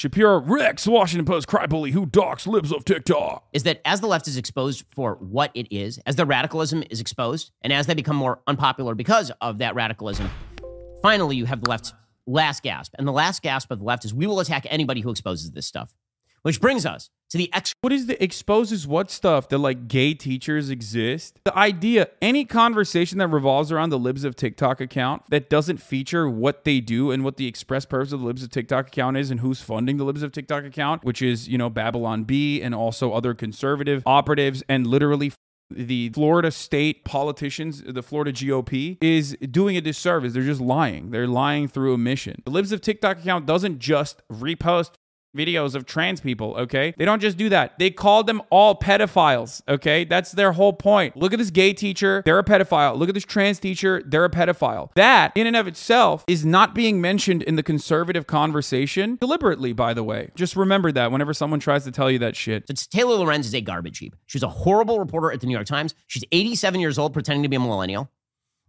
Shapiro Wrecks, Washington Post cry bully who docks libs of TikTok. is that as the left is exposed for what it is, as their radicalism is exposed, and as they become more unpopular because of that radicalism, finally you have the left's last gasp. And the last gasp of the left is we will attack anybody who exposes this stuff. Which brings us to the ex What is the exposes what stuff that like gay teachers exist? The idea, any conversation that revolves around the Libs of TikTok account that doesn't feature what they do and what the express purpose of the Libs of TikTok account is and who's funding the Libs of TikTok account, which is, you know, Babylon Bee and also other conservative operatives and literally the Florida state politicians, the Florida GOP, is doing a disservice. They're just lying. They're lying through omission. The Libs of TikTok account doesn't just repost videos of trans people, okay? They don't just do that. They call them all pedophiles, okay? That's their whole point. Look at this gay teacher, they're a pedophile. Look at this trans teacher, they're a pedophile. That, in and of itself, is not being mentioned in the conservative conversation deliberately, by the way. Just remember that whenever someone tries to tell you that shit. Taylor Lorenz is a garbage heap. She's a horrible reporter at the New York Times. She's 87 years old, pretending to be a millennial.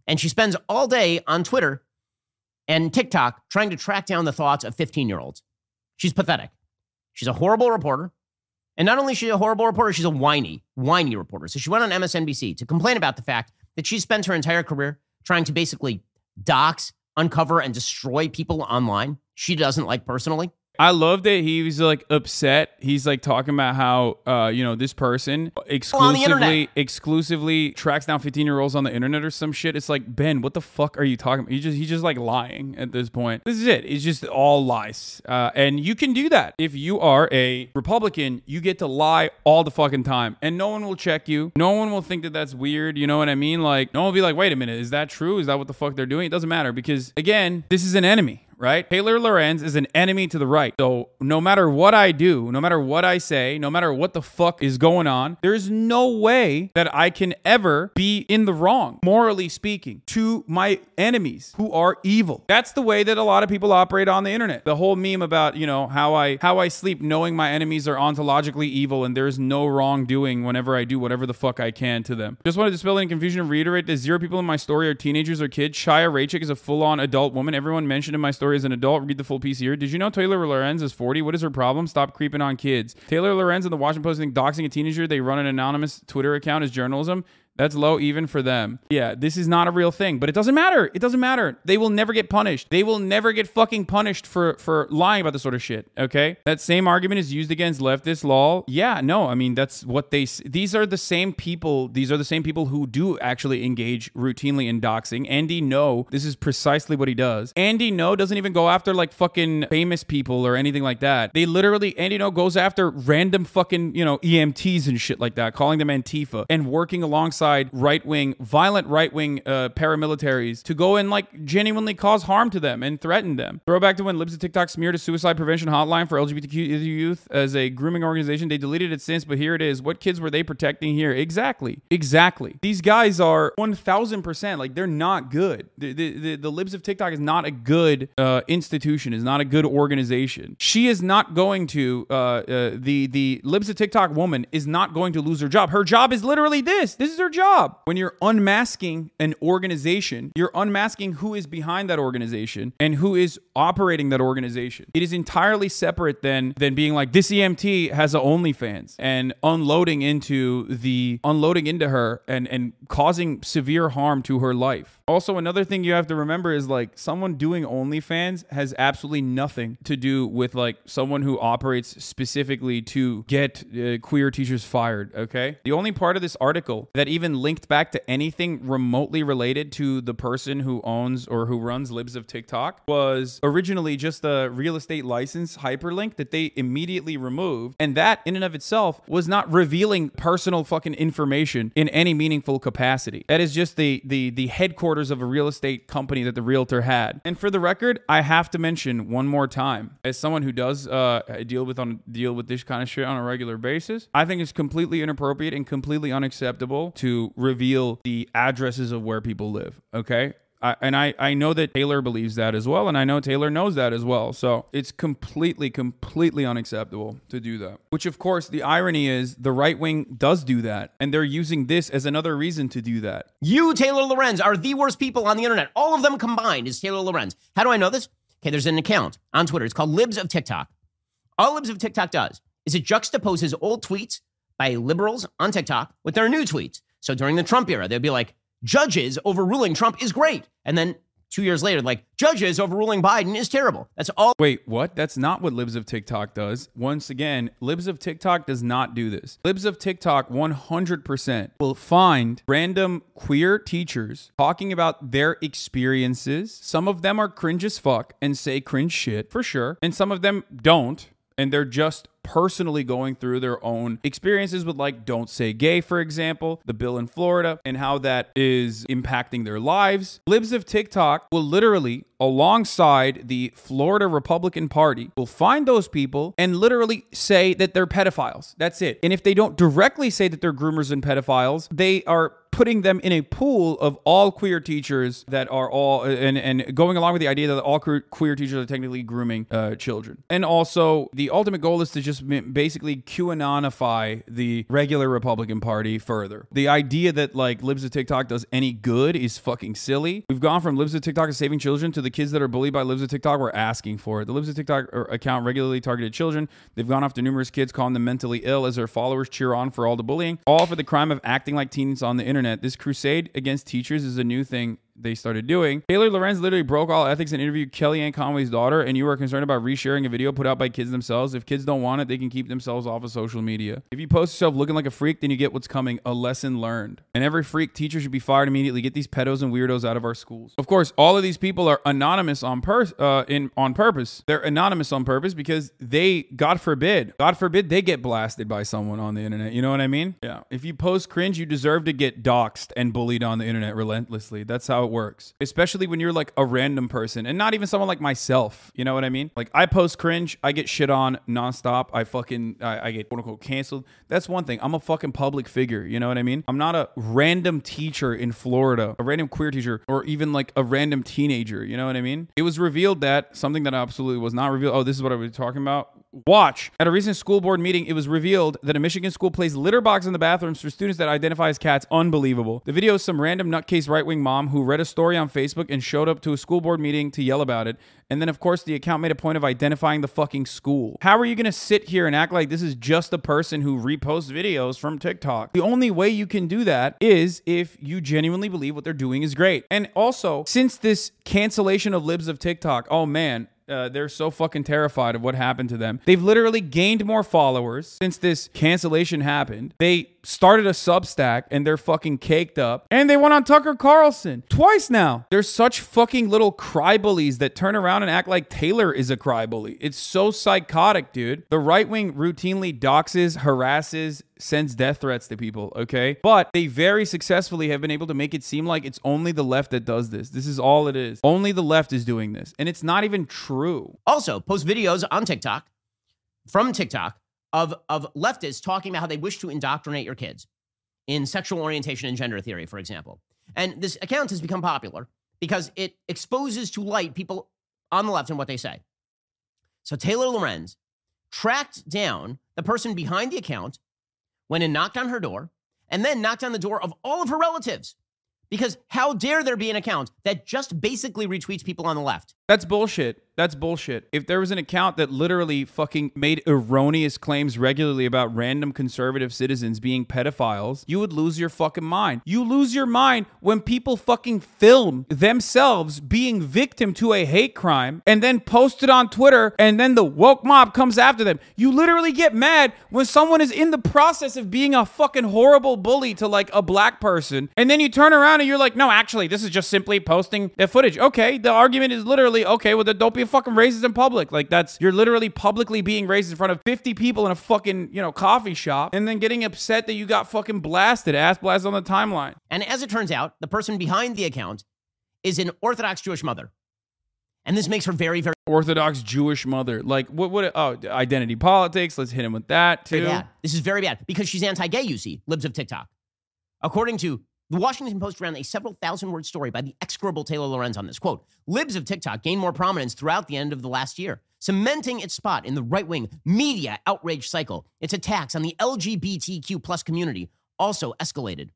And she spends all day on Twitter and TikTok trying to track down the thoughts of 15 year olds. She's pathetic. She's a horrible reporter. And not only is she a horrible reporter, she's a whiny, whiny reporter. So she went on MSNBC to complain about the fact that she spent her entire career trying to basically dox, uncover, and destroy people online she doesn't like personally. I love that he was like upset. He's like talking about how uh, you know this person exclusively exclusively tracks down fifteen year olds on the internet or some shit. It's like Ben, what the fuck are you talking about? He just he's just like lying at this point. This is it. It's just all lies. Uh, and you can do that if you are a Republican. You get to lie all the fucking time, and no one will check you. No one will think that that's weird. You know what I mean? Like no one will be like, wait a minute, is that true? Is that what the fuck they're doing? It doesn't matter because again, this is an enemy right? Taylor Lorenz is an enemy to the right. So no matter what I do, no matter what I say, no matter what the fuck is going on, there's no way that I can ever be in the wrong, morally speaking, to my enemies who are evil. That's the way that a lot of people operate on the internet. The whole meme about, you know, how I how I sleep knowing my enemies are ontologically evil and there's no wrongdoing whenever I do whatever the fuck I can to them. Just want to dispel any confusion and reiterate that zero people in my story are teenagers or kids. Chaya Raichik is a full-on adult woman. Everyone mentioned in my story is an adult. Read the full piece here. Did you know Taylor Lorenz is 40? What is her problem? Stop creeping on kids. Taylor Lorenz and the Washington Post think doxing a teenager. They run an anonymous Twitter account as journalism. That's low even for them. Yeah, this is not a real thing, but it doesn't matter. It doesn't matter. They will never get punished. They will never get fucking punished for for lying about this sort of shit. Okay, that same argument is used against leftist law. Yeah, no, I mean that's what they. These are the same people. These are the same people who do actually engage routinely in doxing. Andy Ngo, this is precisely what he does. Andy Ngo doesn't even go after like fucking famous people or anything like that. They literally Andy Ngo goes after random fucking you know EMTs and shit like that, calling them Antifa and working alongside right wing, violent right wing uh, paramilitaries to go and like genuinely cause harm to them and threaten them. Throwback to when Libs of TikTok smeared a suicide prevention hotline for LGBTQ youth as a grooming organization. They deleted it since, but here it is. What kids were they protecting here? Exactly. Exactly. These guys are 1000% like they're not good. The, the, the, the Libs of TikTok is not a good uh, institution, is not a good organization. She is not going to, uh, uh, the, the Libs of TikTok woman is not going to lose her job. Her job is literally this. This is her job. When you're unmasking an organization, you're unmasking who is behind that organization and who is operating that organization. It is entirely separate than than being like this EMT has a OnlyFans and unloading into the unloading into her and and causing severe harm to her life. Also, another thing you have to remember is like someone doing OnlyFans has absolutely nothing to do with like someone who operates specifically to get uh, queer teachers fired. Okay, the only part of this article that even linked back to anything remotely related to the person who owns or who runs Libs of TikTok was originally just a real estate license hyperlink that they immediately removed, and that in and of itself was not revealing personal fucking information in any meaningful capacity. That is just the the the headquarters of a real estate company that the realtor had. And for the record, I have to mention one more time, as someone who does uh, deal with on deal with this kind of shit on a regular basis, I think it's completely inappropriate and completely unacceptable to reveal the addresses of where people live. Okay. I, and I, I know that Taylor believes that as well, and I know Taylor knows that as well. So it's completely, completely unacceptable to do that. Which, of course, the irony is the right wing does do that, and they're using this as another reason to do that. You, Taylor Lorenz, are the worst people on the internet. All of them combined is Taylor Lorenz. How do I know this? Okay, there's an account on Twitter. It's called Libs of TikTok. All Libs of TikTok does is it juxtaposes old tweets by liberals on TikTok with their new tweets. So during the Trump era, they'd be like, judges overruling Trump is great. And then two years later, like, judges overruling Biden is terrible. That's all. Wait, what? That's not what Libs of TikTok does. Once again, Libs of TikTok does not do this. Libs of TikTok 100% will find random queer teachers talking about their experiences. Some of them are cringe as fuck and say cringe shit for sure. And some of them don't. And they're just personally going through their own experiences with like don't say gay for example the bill in florida and how that is impacting their lives. Libs of tiktok will literally alongside the florida republican party will find those people and literally say that they're pedophiles. That's it. And if they don't directly say that they're groomers and pedophiles they are putting them in a pool of all queer teachers that are all and and going along with the idea that all queer teachers are technically grooming uh, children. And also the ultimate goal is to just just basically QAnonify the regular Republican Party further. The idea that like Libs of TikTok does any good is fucking silly. We've gone from Libs of TikTok is saving children to the kids that are bullied by Libs of TikTok were asking for it. The Libs of TikTok er, account regularly targeted children. They've gone after numerous kids, calling them mentally ill as their followers cheer on for all the bullying, all for the crime of acting like teens on the internet. This crusade against teachers is a new thing they started doing. Taylor Lorenz literally broke all ethics and interviewed Kellyanne Conway's daughter, and you are concerned about resharing a video put out by kids themselves. If kids don't want it, they can keep themselves off of social media. If you post yourself looking like a freak, then you get what's coming a lesson learned. And every freak teacher should be fired immediately. Get these pedos and weirdos out of our schools. Of course, all of these people are anonymous on per uh, in on purpose. They're anonymous on purpose because they, God forbid, God forbid, they get blasted by someone on the internet. You know what I mean? Yeah. If you post cringe, you deserve to get doxxed and bullied on the internet relentlessly. That's how it works. Especially especially when you're like a random person and not even someone like myself. You know what I mean? Like I post cringe, I get shit on nonstop. I fucking I, I get quote unquote canceled. That's one thing. I'm a fucking public figure. You know what I mean? I'm not a random teacher in Florida, a random queer teacher, or even like a random teenager. You know what I mean? It was revealed that something that absolutely was not revealed. Oh, this is what I was talking about Watch. At a recent school board meeting, it was revealed that a Michigan school placed litter box in the bathrooms for students that identify as cats. Unbelievable. The video is some random nutcase right wing mom who read a story on Facebook and showed up to a school board meeting to yell about it. And then, of course, the account made a point of identifying the fucking school. How are you going to sit here and act like this is just a person who reposts videos from TikTok? The only way you can do that is if you genuinely believe what they're doing is great. And also, since this cancellation of libs of TikTok, oh man, uh, they're so fucking terrified of what happened to them. They've literally gained more followers since this cancellation happened. They started a Substack and they're fucking caked up. And they went on Tucker Carlson twice now. They're such fucking little cry bullies that turn around and act like Taylor is a cry bully. It's so psychotic, dude. The right wing routinely doxes, harasses, sends death threats to people, okay? But they very successfully have been able to make it seem like it's only the left that does this. This is all it is. Only the left is doing this. And it's not even true. Also, post videos on TikTok from TikTok of, of leftists talking about how they wish to indoctrinate your kids in sexual orientation and gender theory, for example. And this account has become popular because it exposes to light people on the left and what they say. So Taylor Lorenz tracked down the person behind the account, went and knocked on her door, and then knocked on the door of all of her relatives. Because how dare there be an account that just basically retweets people on the left? That's bullshit. That's bullshit. If there was an account that literally fucking made erroneous claims regularly about random conservative citizens being pedophiles, you would lose your fucking mind. You lose your mind when people fucking film themselves being victim to a hate crime and then post it on Twitter and then the woke mob comes after them. You literally get mad when someone is in the process of being a fucking horrible bully to like a black person and then you turn around and you're like, no, actually, this is just simply posting the footage. Okay, the argument is literally, okay, well, then don't be a fucking racist in public. Like that's you're literally publicly being racist in front of 50 people in a fucking, you know, coffee shop and then getting upset that you got fucking blasted, ass blasted on the timeline. And as it turns out, the person behind the account is an Orthodox Jewish mother. And this makes her very, very Orthodox Jewish mother. Like what what oh identity politics. Let's hit him with that too. This is very bad because she's anti-gay, you see, libs of TikTok. According to the Washington Post ran a several thousand word story by the execrable Taylor Lorenz on this. Quote Libs of TikTok gained more prominence throughout the end of the last year, cementing its spot in the right wing media outrage cycle. Its attacks on the LGBTQ plus community also escalated.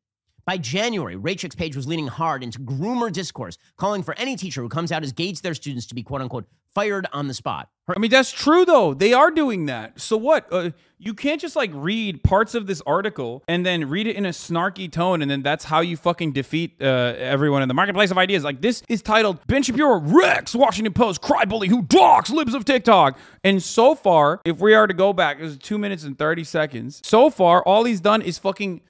By January, Raichik's page was leaning hard into groomer discourse, calling for any teacher who comes out as gay to their students to be quote unquote fired on the spot. I mean, that's true though. They are doing that. So what? Uh, you can't just like read parts of this article and then read it in a snarky tone, and then that's how you fucking defeat uh, everyone in the marketplace of ideas. Like this is titled Ben Shapiro Wrecks Washington Post Cry Bully Who Dogs Libs of TikTok. And so far, if we are to go back, it was two minutes and thirty seconds. So far, all he's done is fucking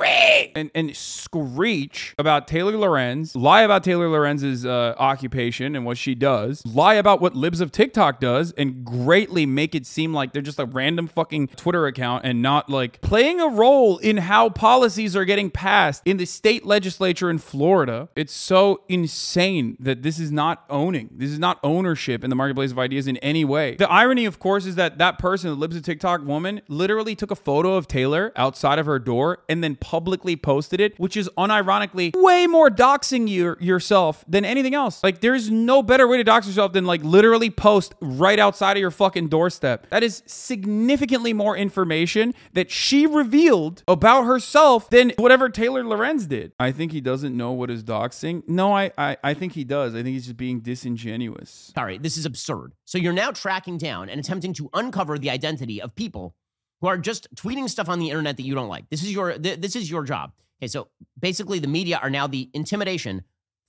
and and screech about Taylor Lorenz, lie about Taylor Lorenz's uh, occupation and what she does, lie about what Libs of TikTok does, and greatly make it seem like they're just a random fucking Twitter account and not like playing a role in how policies are getting passed in the state legislature in Florida. It's so insane that this is not owning. This is not ownership in the marketplace of ideas in any way. The irony, of course, is that that person, the Libs of TikTok woman, literally took a photo of Taylor outside of her door and then publicly posted it, which is unironically way more doxing you yourself than anything else. Like there's no better way to dox yourself than like literally post right outside of your fucking doorstep. That is significantly more information that she revealed about herself than whatever Taylor Lorenz did. I think he doesn't know what is doxing. No, I, I I think he does. I think he's just being disingenuous. Sorry, this is absurd. So you're now tracking down and attempting to uncover the identity of people who are just tweeting stuff on the internet that you don't like. This is your th- this is your job. Okay, so basically the media are now the intimidation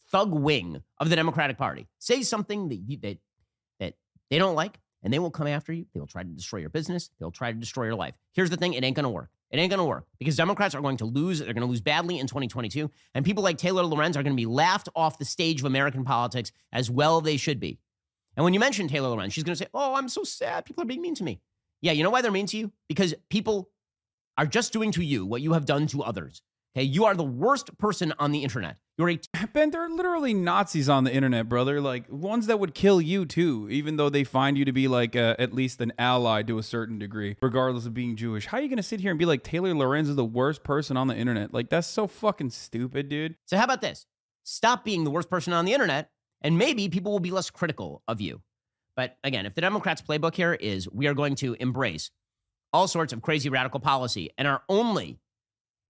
thug wing of the Democratic Party. Say something that you, that they don't like and they will come after you. They will try to destroy your business. They'll try to destroy your life. Here's the thing, it ain't going to work. It ain't going to work because Democrats are going to lose. They're going to lose badly in 2022. And people like Taylor Lorenz are going to be laughed off the stage of American politics as well they should be. And when you mention Taylor Lorenz, she's going to say, Oh, I'm so sad. People are being mean to me. Yeah, you know why they're mean to you? Because people are just doing to you what you have done to others. Okay, you are the worst person on the internet. You're a Ben, There are literally Nazis on the internet, brother. Like ones that would kill you too, even though they find you to be like uh, at least an ally to a certain degree, regardless of being Jewish. How are you gonna sit here and be like Taylor Lorenz is the worst person on the internet? Like that's so fucking stupid, dude. So how about this? Stop being the worst person on the internet, and maybe people will be less critical of you. But again, if the Democrats' playbook here is we are going to embrace all sorts of crazy radical policy, and our only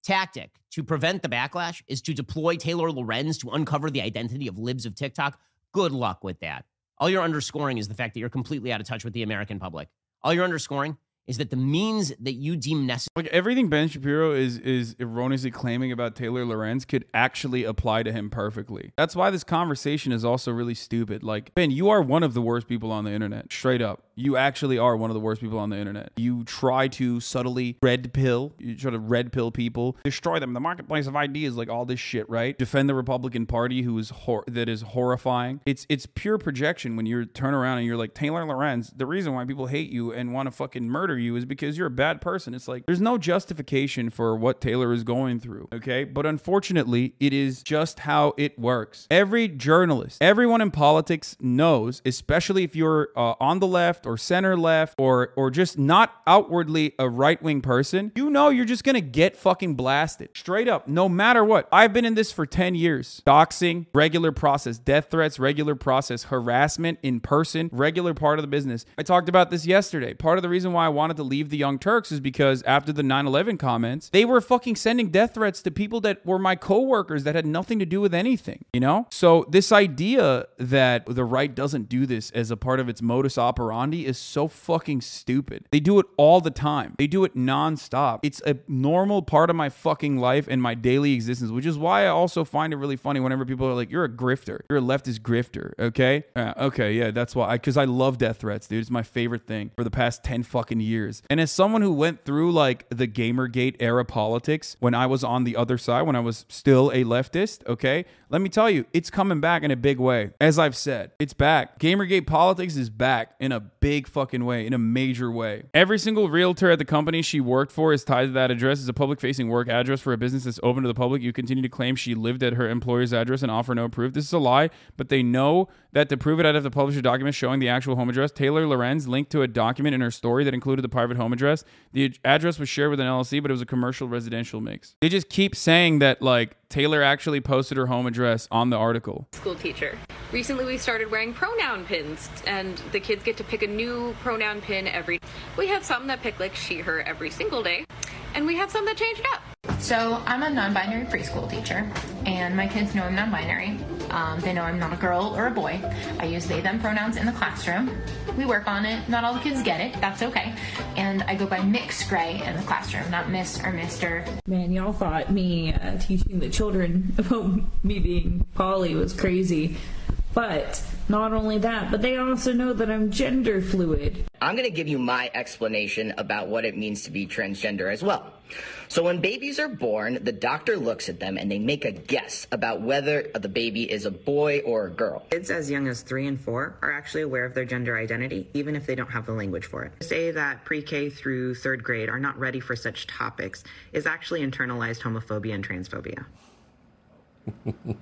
tactic to prevent the backlash is to deploy Taylor Lorenz to uncover the identity of libs of TikTok, good luck with that. All you're underscoring is the fact that you're completely out of touch with the American public. All you're underscoring is that the means that you deem necessary. Like everything Ben Shapiro is is erroneously claiming about Taylor Lorenz could actually apply to him perfectly. That's why this conversation is also really stupid. Like Ben, you are one of the worst people on the internet. Straight up. You actually are one of the worst people on the internet. You try to subtly red pill, you try to red pill people, destroy them the marketplace of ideas, like all this shit, right? Defend the Republican Party, who is hor- that is horrifying. It's it's pure projection when you turn around and you're like Taylor Lorenz. The reason why people hate you and want to fucking murder you is because you're a bad person. It's like there's no justification for what Taylor is going through, okay? But unfortunately, it is just how it works. Every journalist, everyone in politics knows, especially if you're uh, on the left or center left or or just not outwardly a right-wing person, you know you're just going to get fucking blasted. Straight up, no matter what. I've been in this for 10 years. Doxing, regular process, death threats, regular process, harassment in person, regular part of the business. I talked about this yesterday. Part of the reason why I wanted to leave the Young Turks is because after the 9/11 comments, they were fucking sending death threats to people that were my coworkers that had nothing to do with anything, you know? So this idea that the right doesn't do this as a part of its modus operandi is so fucking stupid. They do it all the time. They do it nonstop. It's a normal part of my fucking life and my daily existence, which is why I also find it really funny whenever people are like, "You're a grifter. You're a leftist grifter." Okay, uh, okay, yeah, that's why. Because I, love death threats, dude. It's my favorite thing for the past ten fucking years. And as someone who went through like the GamerGate era politics when I was on the other side, when I was still a leftist, okay, let me tell you, it's coming back in a big way. As I've said, it's back. Gamergate politics is back in a big fucking way, in a major way. Every single realtor at the company she worked for is tied to that address. It's a public facing work address for a business that's open to the public. You continue to claim she lived at her employer's address and offer no proof. This is a lie, but they know that to prove it, I'd have to publish a document showing the actual home address. Taylor Lorenz linked to a document in her story that included the private home address. The address was shared with an LLC, but it was a commercial residential mix. They just keep saying that, like, Taylor actually posted her home address on the article. school teacher. Recently, we started wearing pronoun pins, and the kids get to pick a new pronoun pin every. We have some that pick like she, her every single day, and we have some that change it up. So I'm a non-binary preschool teacher, and my kids know I'm non-binary. Um, they know I'm not a girl or a boy. I use they, them pronouns in the classroom. We work on it. Not all the kids get it. That's okay. And I go by Mix Gray in the classroom, not Miss or Mister. Man, y'all thought me uh, teaching the children about me being Polly was crazy. But not only that, but they also know that I'm gender fluid. I'm going to give you my explanation about what it means to be transgender as well. So, when babies are born, the doctor looks at them and they make a guess about whether the baby is a boy or a girl. Kids as young as three and four are actually aware of their gender identity, even if they don't have the language for it. To say that pre K through third grade are not ready for such topics is actually internalized homophobia and transphobia.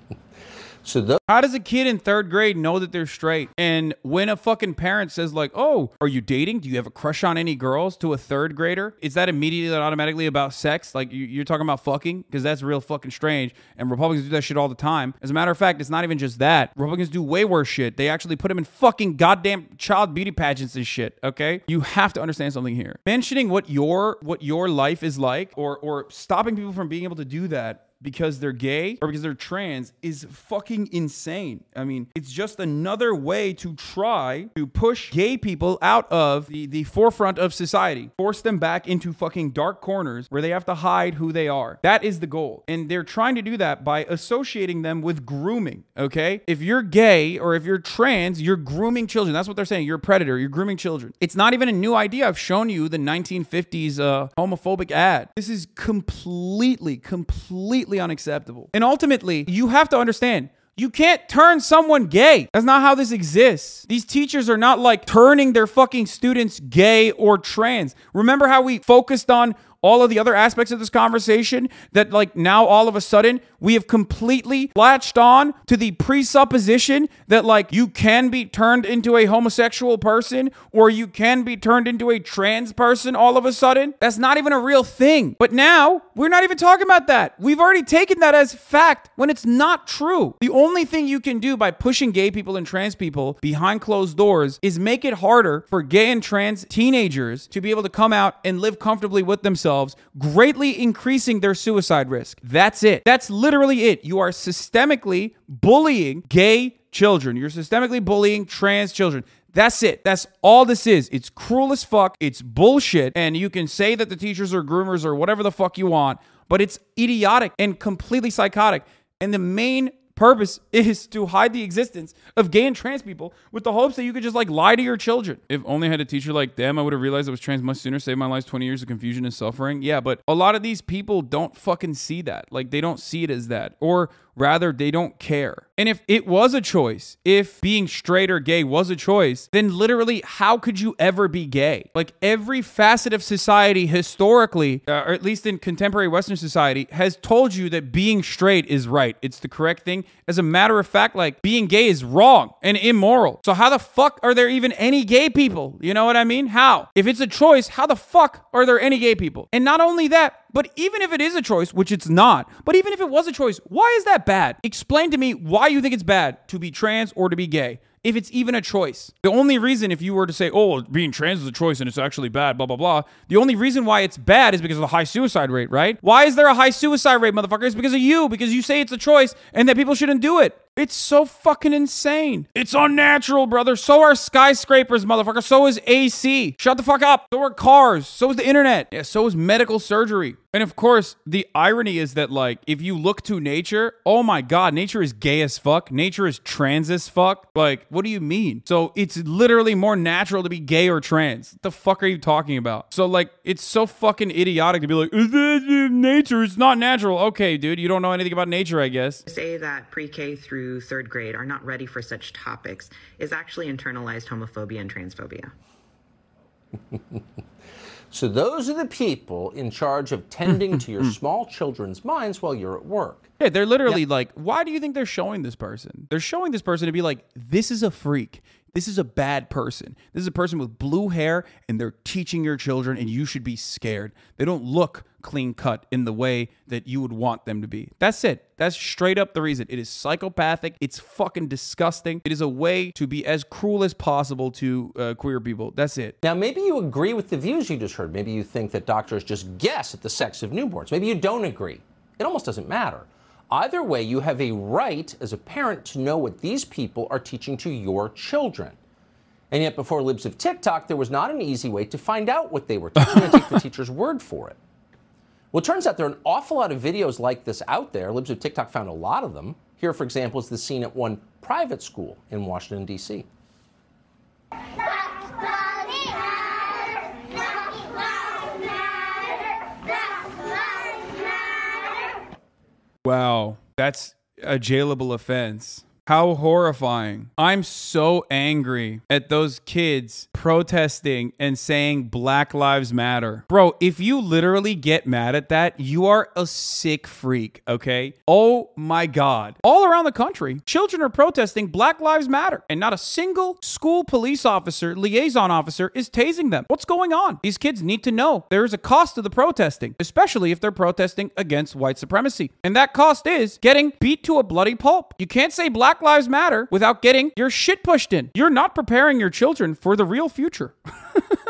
So how does a kid in third grade know that they're straight? And when a fucking parent says like, "Oh, are you dating? Do you have a crush on any girls?" to a third grader, is that immediately automatically about sex? Like you're talking about fucking because that's real fucking strange. And Republicans do that shit all the time. As a matter of fact, it's not even just that. Republicans do way worse shit. They actually put them in fucking goddamn child beauty pageants and shit. Okay, you have to understand something here. Mentioning what your what your life is like, or or stopping people from being able to do that because they're gay or because they're trans is fucking insane. I mean, it's just another way to try to push gay people out of the, the forefront of society, force them back into fucking dark corners where they have to hide who they are. That is the goal. And they're trying to do that by associating them with grooming, okay? If you're gay or if you're trans, you're grooming children. That's what they're saying. You're a predator. You're grooming children. It's not even a new idea. I've shown you the 1950s uh, homophobic ad. This is completely, completely completely unacceptable. And ultimately, you have to understand you can't turn someone gay. That's not how this exists. These teachers are not like turning their fucking students gay or trans. Remember how we focused on all of the other aspects of this conversation that like now all of a sudden we have completely latched on to the presupposition that like you can be turned into a homosexual person or you can be turned into a trans person all of a sudden. That's not even a real thing. But now we're not even talking about that. We've already taken that as fact when it's not true. The only thing you can do by pushing gay people and trans people behind closed doors is make it harder for gay and trans teenagers to be able to come out and live comfortably with themselves themselves, greatly increasing their suicide risk. That's it. That's literally it. You are systemically bullying gay children. You're systemically bullying trans children. That's it. That's all this is. It's cruel as fuck. It's bullshit. And you can say that the teachers are groomers or whatever the fuck you want, but it's idiotic and completely psychotic. And the main purpose is to hide the existence of gay and trans people with the hopes that you could just like lie to your children. If only I had a teacher like them, I would have realized I was trans much sooner, saved my life 20 years of confusion and suffering. Yeah, but a lot of these people don't fucking see that. Like they don't see it as that. Or Rather, they don't care. And if it was a choice, if being straight or gay was a choice, then literally, how could you ever be gay? Like every facet of society historically, uh, or at least in contemporary Western society, has told you that being straight is right. It's the correct thing. As a matter of fact, like being gay is wrong and immoral. So, how the fuck are there even any gay people? You know what I mean? How? If it's a choice, how the fuck are there any gay people? And not only that, but even if it is a choice, which it's not, but even if it was a choice, why is that bad? Explain to me why you think it's bad to be trans or to be gay if it's even a choice. The only reason, if you were to say, oh, being trans is a choice and it's actually bad, blah, blah, blah, the only reason why it's bad is because of the high suicide rate, right? Why is there a high suicide rate, motherfucker? It's because of you, because you say it's a choice and that people shouldn't do it. It's so fucking insane. It's unnatural, brother. So are skyscrapers, motherfucker. So is AC. Shut the fuck up. So are cars. So is the internet. Yeah, so is medical surgery. And of course, the irony is that, like, if you look to nature, oh my God, nature is gay as fuck. Nature is trans as fuck. Like, what do you mean? So it's literally more natural to be gay or trans. What the fuck are you talking about? So, like, it's so fucking idiotic to be like, nature is not natural. Okay, dude, you don't know anything about nature, I guess. Say that pre K through through third grade are not ready for such topics is actually internalized homophobia and transphobia. so, those are the people in charge of tending to your small children's minds while you're at work. Yeah, they're literally yep. like, why do you think they're showing this person? They're showing this person to be like, this is a freak. This is a bad person. This is a person with blue hair and they're teaching your children and you should be scared. They don't look clean cut in the way that you would want them to be. That's it. That's straight up the reason. It is psychopathic. It's fucking disgusting. It is a way to be as cruel as possible to uh, queer people. That's it. Now, maybe you agree with the views you just heard. Maybe you think that doctors just guess at the sex of newborns. Maybe you don't agree. It almost doesn't matter. Either way, you have a right as a parent to know what these people are teaching to your children. And yet, before Libs of TikTok, there was not an easy way to find out what they were teaching and take the teacher's word for it. Well, it turns out there are an awful lot of videos like this out there. Libs of TikTok found a lot of them. Here, for example, is the scene at one private school in Washington, D.C. Wow. That's a jailable offense. How horrifying. I'm so angry at those kids protesting and saying Black Lives Matter. Bro, if you literally get mad at that, you are a sick freak, okay? Oh my God. All around the country, children are protesting Black Lives Matter, and not a single school police officer, liaison officer, is tasing them. What's going on? These kids need to know there is a cost to the protesting, especially if they're protesting against white supremacy. And that cost is getting beat to a bloody pulp. You can't say Black Lives Matter without getting your shit pushed in. You're not preparing your children for the real future.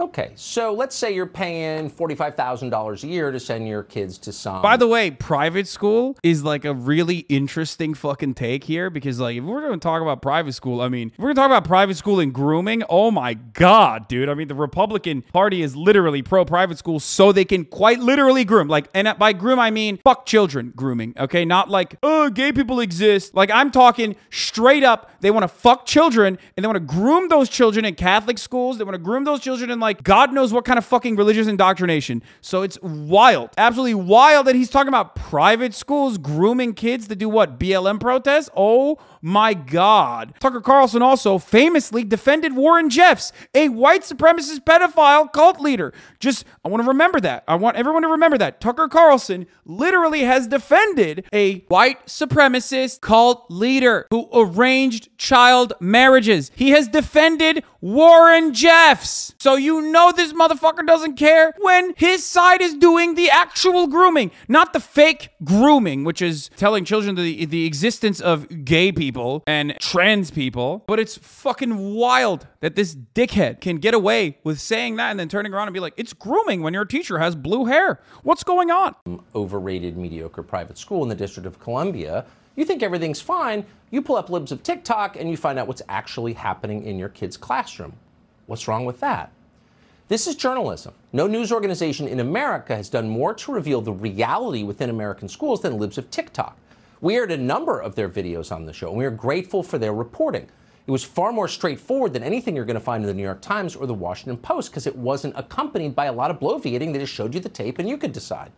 Okay, so let's say you're paying $45,000 a year to send your kids to some. By the way, private school is like a really interesting fucking take here because, like, if we're going to talk about private school, I mean, we're going to talk about private school and grooming, oh my God, dude. I mean, the Republican Party is literally pro private school so they can quite literally groom. Like, and by groom, I mean fuck children grooming, okay? Not like, oh, gay people exist. Like, I'm talking straight up, they want to fuck children and they want to groom those children in Catholic schools. They want to groom those children in, like, God knows what kind of fucking religious indoctrination. So it's wild, absolutely wild that he's talking about private schools grooming kids to do what? BLM protests? Oh my God. Tucker Carlson also famously defended Warren Jeffs, a white supremacist pedophile cult leader. Just, I want to remember that. I want everyone to remember that. Tucker Carlson literally has defended a white supremacist cult leader who arranged child marriages. He has defended Warren Jeffs. So you know this motherfucker doesn't care when his side is doing the actual grooming, not the fake grooming, which is telling children the, the existence of gay people and trans people. But it's fucking wild that this dickhead can get away with saying that and then turning around and be like, it's grooming when your teacher has blue hair. What's going on? overrated, mediocre private school in the District of Columbia. You think everything's fine. You pull up libs of TikTok and you find out what's actually happening in your kid's classroom. What's wrong with that? This is journalism. No news organization in America has done more to reveal the reality within American schools than Libs of TikTok. We aired a number of their videos on the show, and we are grateful for their reporting. It was far more straightforward than anything you're going to find in the New York Times or the Washington Post because it wasn't accompanied by a lot of bloviating. They just showed you the tape and you could decide.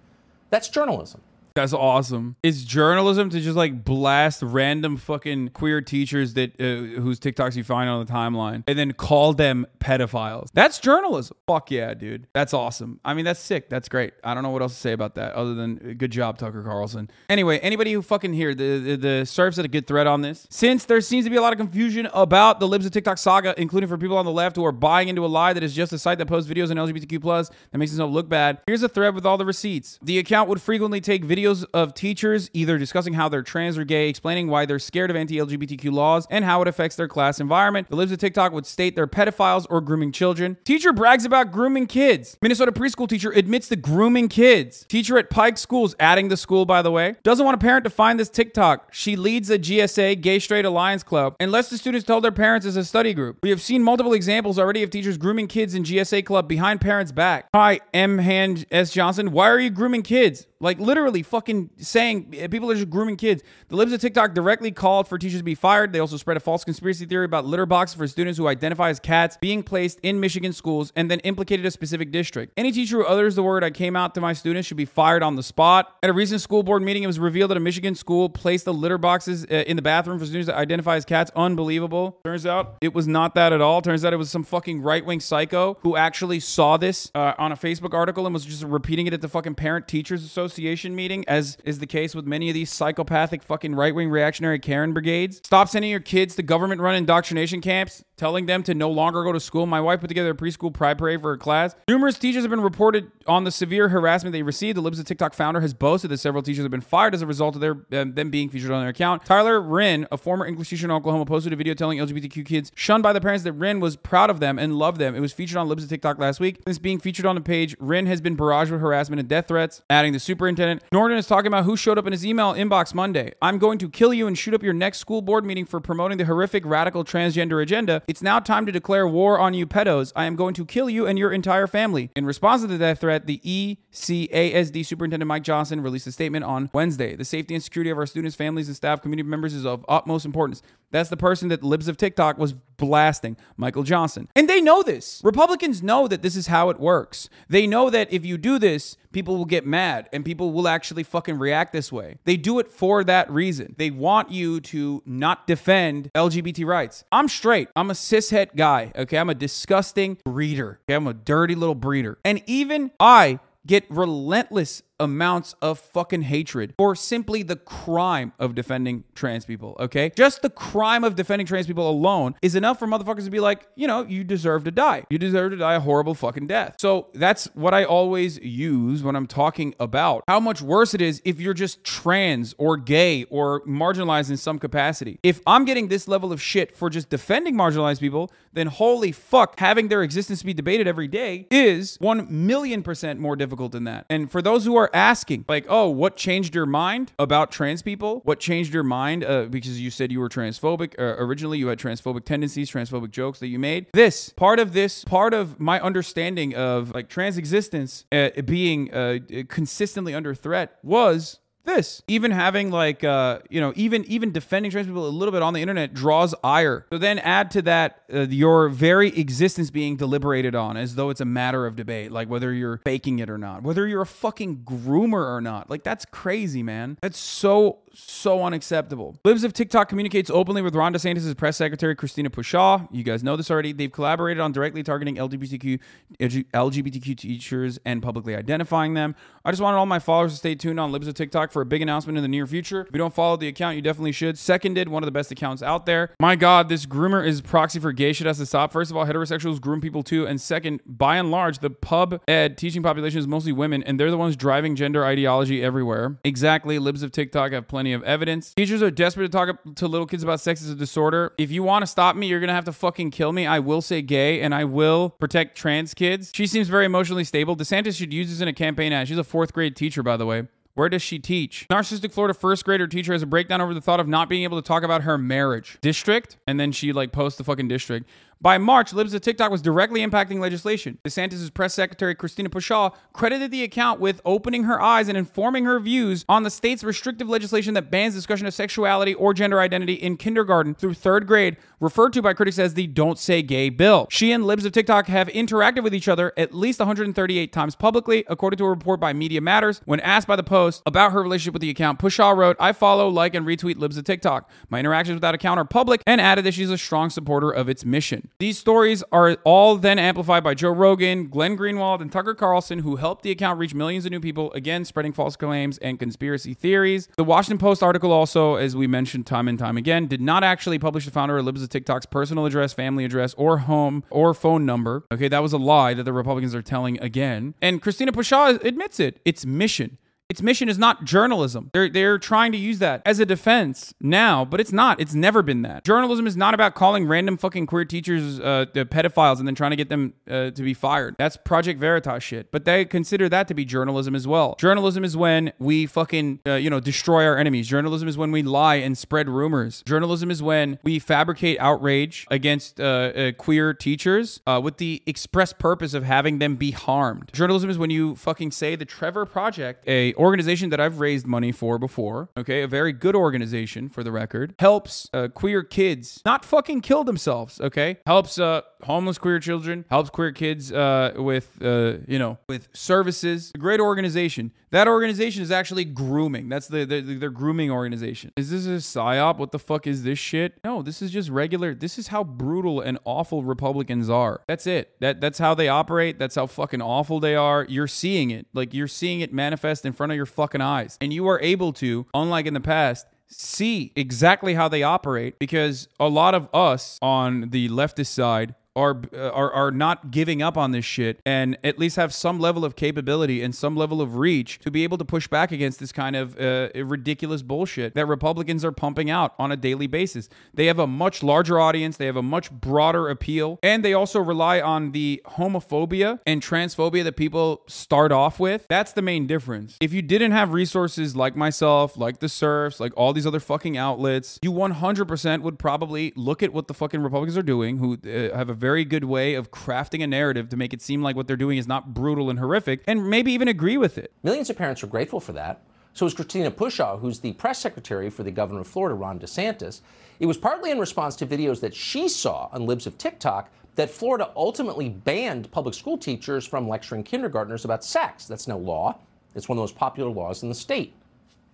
That's journalism. That's awesome. It's journalism to just like blast random fucking queer teachers that uh, whose TikToks you find on the timeline and then call them pedophiles. That's journalism. Fuck yeah, dude. That's awesome. I mean, that's sick. That's great. I don't know what else to say about that other than uh, good job, Tucker Carlson. Anyway, anybody who fucking here, the the, the Serfs had a good thread on this. Since there seems to be a lot of confusion about the Libs of TikTok saga, including for people on the left who are buying into a lie that is just a site that posts videos on LGBTQ plus that makes itself look bad. Here's a thread with all the receipts. The account would frequently take videos of teachers either discussing how they're trans or gay, explaining why they're scared of anti-LGBTQ laws and how it affects their class environment. The Libs of TikTok would state they're pedophiles or grooming children. Teacher brags about grooming kids. Minnesota preschool teacher admits to grooming kids. Teacher at Pike Schools, adding the school by the way, doesn't want a parent to find this TikTok. She leads a GSA, Gay Straight Alliance Club, and lets the students tell their parents as a study group. We have seen multiple examples already of teachers grooming kids in GSA Club behind parents' back. Hi, M. Hand S. Johnson. Why are you grooming kids? Like literally fucking saying eh, people are just grooming kids. The Libs of TikTok directly called for teachers to be fired. They also spread a false conspiracy theory about litter boxes for students who identify as cats being placed in Michigan schools and then implicated a specific district. Any teacher who utters the word I came out to my students should be fired on the spot. At a recent school board meeting, it was revealed that a Michigan school placed the litter boxes uh, in the bathroom for students that identify as cats. Unbelievable. Turns out it was not that at all. Turns out it was some fucking right wing psycho who actually saw this uh, on a Facebook article and was just repeating it at the fucking Parent Teachers Association meeting, as is the case with many of these psychopathic fucking right wing reactionary Karen brigades. Stop sending your kids to government run indoctrination camps. Telling them to no longer go to school. My wife put together a preschool pride parade for her class. Numerous teachers have been reported on the severe harassment they received. The Libs of TikTok founder has boasted that several teachers have been fired as a result of their um, them being featured on their account. Tyler Wrynn, a former English teacher in Oklahoma, posted a video telling LGBTQ kids shunned by the parents that Wrynn was proud of them and loved them. It was featured on Libs of TikTok last week. Since being featured on the page, Wrynn has been barraged with harassment and death threats. Adding the superintendent, Norton is talking about who showed up in his email inbox Monday. I'm going to kill you and shoot up your next school board meeting for promoting the horrific radical transgender agenda. It's now time to declare war on you pedos. I am going to kill you and your entire family. In response to the death threat, the ECASD Superintendent Mike Johnson released a statement on Wednesday. The safety and security of our students, families, and staff community members is of utmost importance. That's the person that Libs of TikTok was blasting, Michael Johnson. And they know this. Republicans know that this is how it works. They know that if you do this, people will get mad and people will actually fucking react this way. They do it for that reason. They want you to not defend LGBT rights. I'm straight. I'm a cishet guy. Okay. I'm a disgusting breeder. Okay. I'm a dirty little breeder. And even I get relentless amounts of fucking hatred for simply the crime of defending trans people, okay? Just the crime of defending trans people alone is enough for motherfuckers to be like, you know, you deserve to die. You deserve to die a horrible fucking death. So that's what I always use when I'm talking about how much worse it is if you're just trans or gay or marginalized in some capacity. If I'm getting this level of shit for just defending marginalized people, then holy fuck, having their existence be debated every day is 1 million percent more difficult than that. And for those who are asking, like, oh, what changed your mind about trans people? What changed your mind uh, because you said you were transphobic? Uh, originally, you had transphobic tendencies, transphobic jokes that you made. This, part of this, part of my understanding of like trans existence uh, being uh, consistently under threat was this even having like uh you know even even defending trans people a little bit on the internet draws ire so then add to that uh, your very existence being deliberated on as though it's a matter of debate like whether you're faking it or not whether you're a fucking groomer or not like that's crazy man that's so so unacceptable. Libs of TikTok communicates openly with Ron DeSantis' press secretary, Christina Pushaw. You guys know this already. They've collaborated on directly targeting LGBTQ, LGBTQ teachers and publicly identifying them. I just wanted all my followers to stay tuned on Libs of TikTok for a big announcement in the near future. If you don't follow the account, you definitely should. Seconded, one of the best accounts out there. My God, this groomer is proxy for gay shit has to stop. First of all, heterosexuals groom people too. And second, by and large, the pub ed teaching population is mostly women, and they're the ones driving gender ideology everywhere. Exactly. Libs of TikTok have plenty of evidence. Teachers are desperate to talk to little kids about sex as a disorder. If you want to stop me, you're going to have to fucking kill me. I will say gay and I will protect trans kids. She seems very emotionally stable. DeSantis should use this in a campaign ad. She's a fourth grade teacher, by the way. Where does she teach? Narcissistic Florida first grader teacher has a breakdown over the thought of not being able to talk about her marriage. District? And then she like posts the fucking district. By March, Libs of TikTok was directly impacting legislation. DeSantis' press secretary, Christina Pushaw, credited the account with opening her eyes and informing her views on the state's restrictive legislation that bans discussion of sexuality or gender identity in kindergarten through third grade, referred to by critics as the Don't Say Gay bill. She and Libs of TikTok have interacted with each other at least 138 times publicly, according to a report by Media Matters. When asked by the Post about her relationship with the account, Pushaw wrote, I follow, like, and retweet Libs of TikTok. My interactions with that account are public, and added that she's a strong supporter of its mission. These stories are all then amplified by Joe Rogan, Glenn Greenwald, and Tucker Carlson, who helped the account reach millions of new people, again, spreading false claims and conspiracy theories. The Washington Post article also, as we mentioned time and time again, did not actually publish the founder of Libs of TikTok's personal address, family address, or home or phone number. Okay, that was a lie that the Republicans are telling again. And Christina Pushaw admits it. It's mission. Its mission is not journalism. They're they're trying to use that as a defense now, but it's not. It's never been that. Journalism is not about calling random fucking queer teachers uh, pedophiles and then trying to get them uh, to be fired. That's Project Veritas shit. But they consider that to be journalism as well. Journalism is when we fucking uh, you know destroy our enemies. Journalism is when we lie and spread rumors. Journalism is when we fabricate outrage against uh, uh, queer teachers uh, with the express purpose of having them be harmed. Journalism is when you fucking say the Trevor Project, a organization that I've raised money for before, okay, a very good organization for the record, helps uh, queer kids not fucking kill themselves, okay? Helps uh, homeless queer children, helps queer kids uh, with, uh, you know, with services. A great organization. That organization is actually grooming. That's the, the, their grooming organization. Is this a psyop? What the fuck is this shit? No, this is just regular. This is how brutal and awful Republicans are. That's it. That that's how they operate. That's how fucking awful they are. You're seeing it. Like you're seeing it manifest in front of your fucking eyes. And you are able to, unlike in the past, see exactly how they operate because a lot of us on the leftist side are, uh, are are not giving up on this shit and at least have some level of capability and some level of reach to be able to push back against this kind of uh, ridiculous bullshit that Republicans are pumping out on a daily basis. They have a much larger audience, they have a much broader appeal, and they also rely on the homophobia and transphobia that people start off with. That's the main difference. If you didn't have resources like myself, like the serfs, like all these other fucking outlets, you 100% would probably look at what the fucking Republicans are doing, who uh, have a very good way of crafting a narrative to make it seem like what they're doing is not brutal and horrific, and maybe even agree with it. Millions of parents are grateful for that. So is Christina Pushaw, who's the press secretary for the governor of Florida, Ron DeSantis. It was partly in response to videos that she saw on Libs of TikTok that Florida ultimately banned public school teachers from lecturing kindergartners about sex. That's no law. It's one of the most popular laws in the state.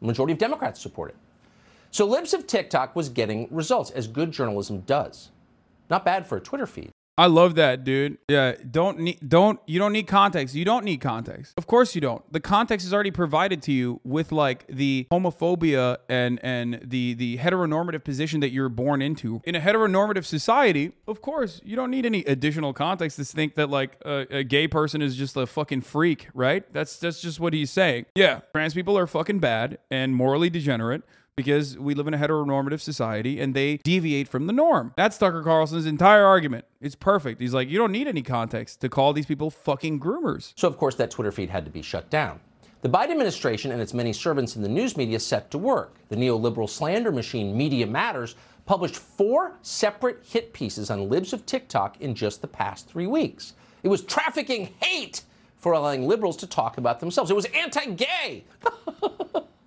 The majority of Democrats support it. So Libs of TikTok was getting results, as good journalism does. Not bad for a Twitter feed. I love that, dude. Yeah, don't need don't you don't need context. You don't need context. Of course you don't. The context is already provided to you with like the homophobia and and the the heteronormative position that you're born into. In a heteronormative society, of course, you don't need any additional context to think that like a, a gay person is just a fucking freak, right? That's that's just what he's saying. Yeah, trans people are fucking bad and morally degenerate because we live in a heteronormative society and they deviate from the norm. That's Tucker Carlson's entire argument. It's perfect. He's like, you don't need any context to call these people fucking groomers. So, of course, that Twitter feed had to be shut down. The Biden administration and its many servants in the news media set to work. The neoliberal slander machine Media Matters published four separate hit pieces on libs of TikTok in just the past three weeks. It was trafficking hate for allowing liberals to talk about themselves. It was anti gay.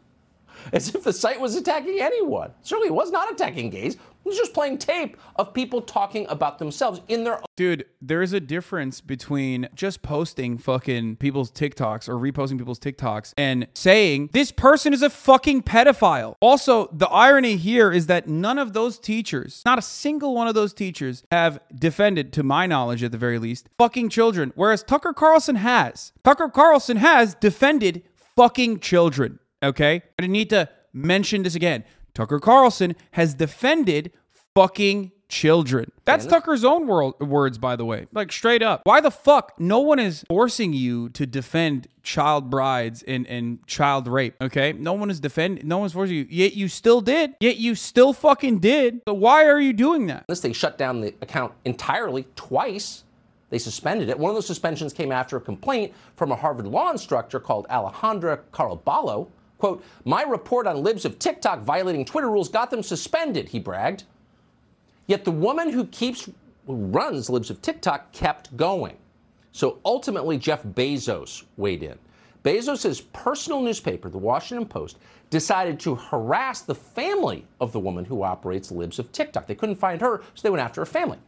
as if the site was attacking anyone. Certainly, it was not attacking gays. It was just playing tape of people talking about themselves in their own. Dude, there's a difference between just posting fucking people's TikToks or reposting people's TikToks and saying this person is a fucking pedophile. Also, the irony here is that none of those teachers, not a single one of those teachers, have defended, to my knowledge at the very least, fucking children. Whereas Tucker Carlson has. Tucker Carlson has defended fucking children. Okay? I need to mention this again. Tucker Carlson has defended fucking children. That's Tucker's own world, words, by the way. Like straight up. Why the fuck? No one is forcing you to defend child brides and, and child rape. Okay? No one is defending, no one's forcing you. Yet you still did. Yet you still fucking did. So why are you doing that? This they shut down the account entirely twice. They suspended it. One of those suspensions came after a complaint from a Harvard law instructor called Alejandra Caraballo Quote, my report on libs of TikTok violating Twitter rules got them suspended, he bragged. Yet the woman who keeps, runs libs of TikTok kept going. So ultimately, Jeff Bezos weighed in. Bezos' personal newspaper, the Washington Post, decided to harass the family of the woman who operates libs of TikTok. They couldn't find her, so they went after her family.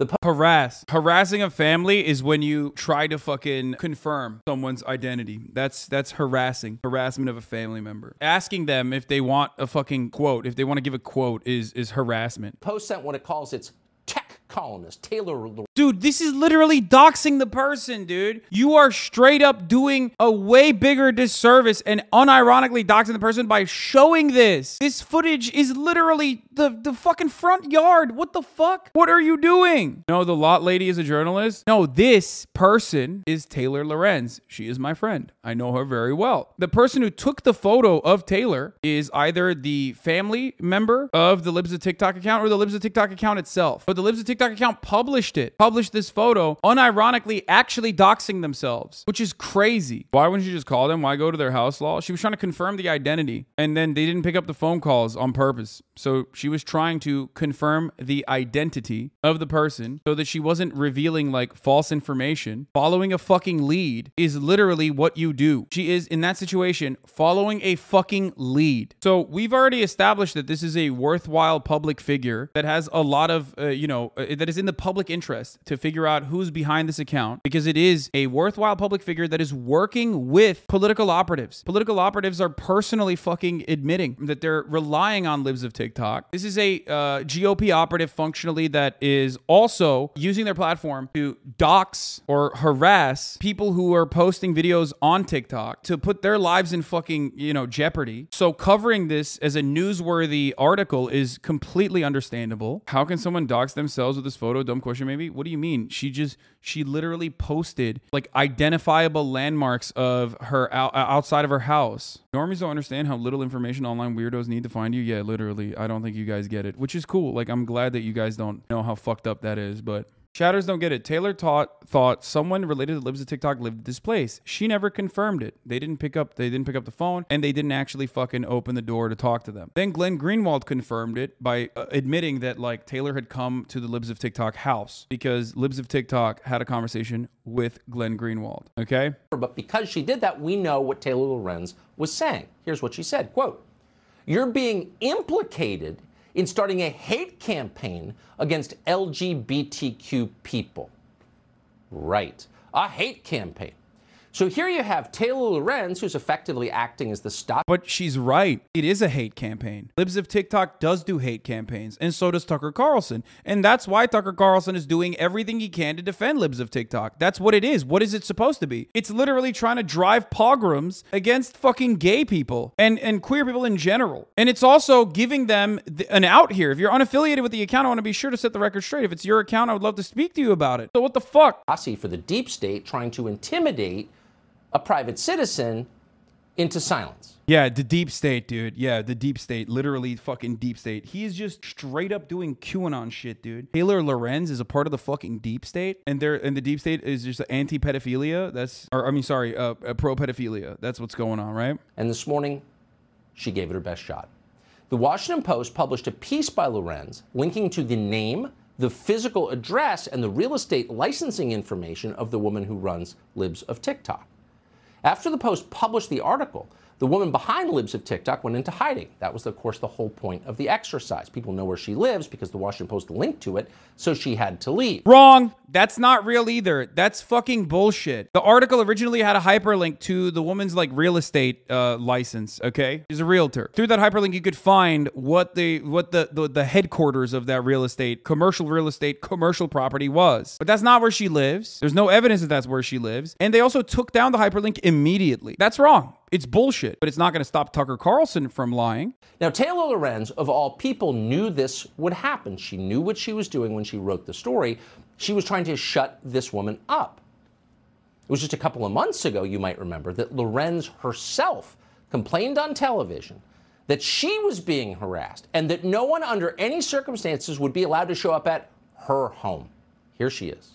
The harass. Harassing a family is when you try to fucking confirm someone's identity. That's that's harassing. Harassment of a family member. Asking them if they want a fucking quote, if they want to give a quote is is harassment. Post sent what it calls its columnist, Taylor. Dude, this is literally doxing the person, dude. You are straight up doing a way bigger disservice and unironically doxing the person by showing this. This footage is literally the, the fucking front yard. What the fuck? What are you doing? No, the lot lady is a journalist. No, this person is Taylor Lorenz. She is my friend. I know her very well. The person who took the photo of Taylor is either the family member of the Libs of TikTok account or the Libs of TikTok account itself. But the Libs of TikTok account published it, published this photo, unironically actually doxing themselves, which is crazy. Why wouldn't you just call them? Why go to their house law? She was trying to confirm the identity, and then they didn't pick up the phone calls on purpose. So she was trying to confirm the identity of the person so that she wasn't revealing like false information. Following a fucking lead is literally what you do. She is in that situation following a fucking lead. So we've already established that this is a worthwhile public figure that has a lot of, uh, you know, uh, that is in the public interest to figure out who's behind this account because it is a worthwhile public figure that is working with political operatives. Political operatives are personally fucking admitting that they're relying on libs of TikTok. This is a uh, GOP operative functionally that is also using their platform to dox or harass people who are posting videos on TikTok to put their lives in fucking, you know, jeopardy. So covering this as a newsworthy article is completely understandable. How can someone dox themselves this photo? Dumb question maybe. What do you mean? She just she literally posted like identifiable landmarks of her out, uh, outside of her house. Normies don't understand how little information online weirdos need to find you. Yeah, literally. I don't think you guys get it, which is cool. Like I'm glad that you guys don't know how fucked up that is, but Shatters don't get it. Taylor taught, thought someone related to Libs of TikTok lived at this place. She never confirmed it. They didn't pick up. They didn't pick up the phone, and they didn't actually fucking open the door to talk to them. Then Glenn Greenwald confirmed it by uh, admitting that like Taylor had come to the Libs of TikTok house because Libs of TikTok had a conversation with Glenn Greenwald. Okay. But because she did that, we know what Taylor Lorenz was saying. Here's what she said, quote, "You're being implicated in starting a hate campaign against LGBTQ people." Right. A hate campaign. So here you have Taylor Lorenz, who's effectively acting as the stop. But she's right. It is a hate campaign. Libs of TikTok does do hate campaigns, and so does Tucker Carlson. And that's why Tucker Carlson is doing everything he can to defend Libs of TikTok. That's what it is. What is it supposed to be? It's literally trying to drive pogroms against fucking gay people and, and queer people in general. And it's also giving them th- an out here. If you're unaffiliated with the account, I want to be sure to set the record straight. If it's your account, I would love to speak to you about it. So what the fuck? posse for the deep state trying to intimidate a private citizen into silence. Yeah, the deep state, dude. Yeah, the deep state. Literally fucking deep state. He is just straight up doing QAnon shit, dude. Taylor Lorenz is a part of the fucking deep state, and they're and the deep state is just anti-pedophilia. That's or I mean, sorry, uh, uh, pro-pedophilia. That's what's going on, right? And this morning, she gave it her best shot. The Washington Post published a piece by Lorenz linking to the name, the physical address, and the real estate licensing information of the woman who runs Libs of TikTok. After the Post published the article, the woman behind Libs of TikTok went into hiding. That was, of course, the whole point of the exercise. People know where she lives because the Washington Post linked to it, so she had to leave. Wrong. That's not real either. That's fucking bullshit. The article originally had a hyperlink to the woman's like real estate uh, license. Okay, she's a realtor. Through that hyperlink, you could find what the what the, the the headquarters of that real estate, commercial real estate, commercial property was. But that's not where she lives. There's no evidence that that's where she lives. And they also took down the hyperlink immediately. That's wrong. It's bullshit. But it's not going to stop Tucker Carlson from lying. Now, Taylor Lorenz, of all people, knew this would happen. She knew what she was doing when she wrote the story. She was trying to shut this woman up. It was just a couple of months ago, you might remember, that Lorenz herself complained on television that she was being harassed and that no one under any circumstances would be allowed to show up at her home. Here she is.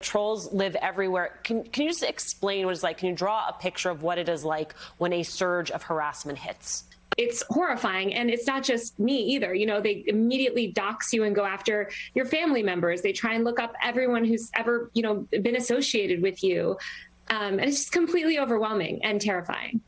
Trolls live everywhere. Can, can you just explain what it's like? Can you draw a picture of what it is like when a surge of harassment hits? it's horrifying and it's not just me either you know they immediately dox you and go after your family members they try and look up everyone who's ever you know been associated with you um, and it's just completely overwhelming and terrifying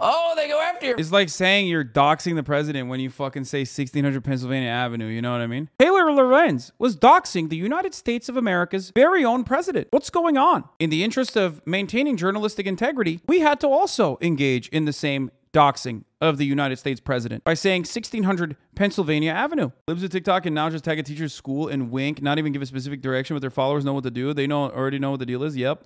Oh, they go after you. It's like saying you're doxing the president when you fucking say 1600 Pennsylvania Avenue. You know what I mean? Taylor Lorenz was doxing the United States of America's very own president. What's going on? In the interest of maintaining journalistic integrity, we had to also engage in the same doxing of the United States president by saying 1600 Pennsylvania Avenue. Libs of TikTok and now just tag a teacher's school and wink, not even give a specific direction, but their followers know what to do. They know already know what the deal is. Yep.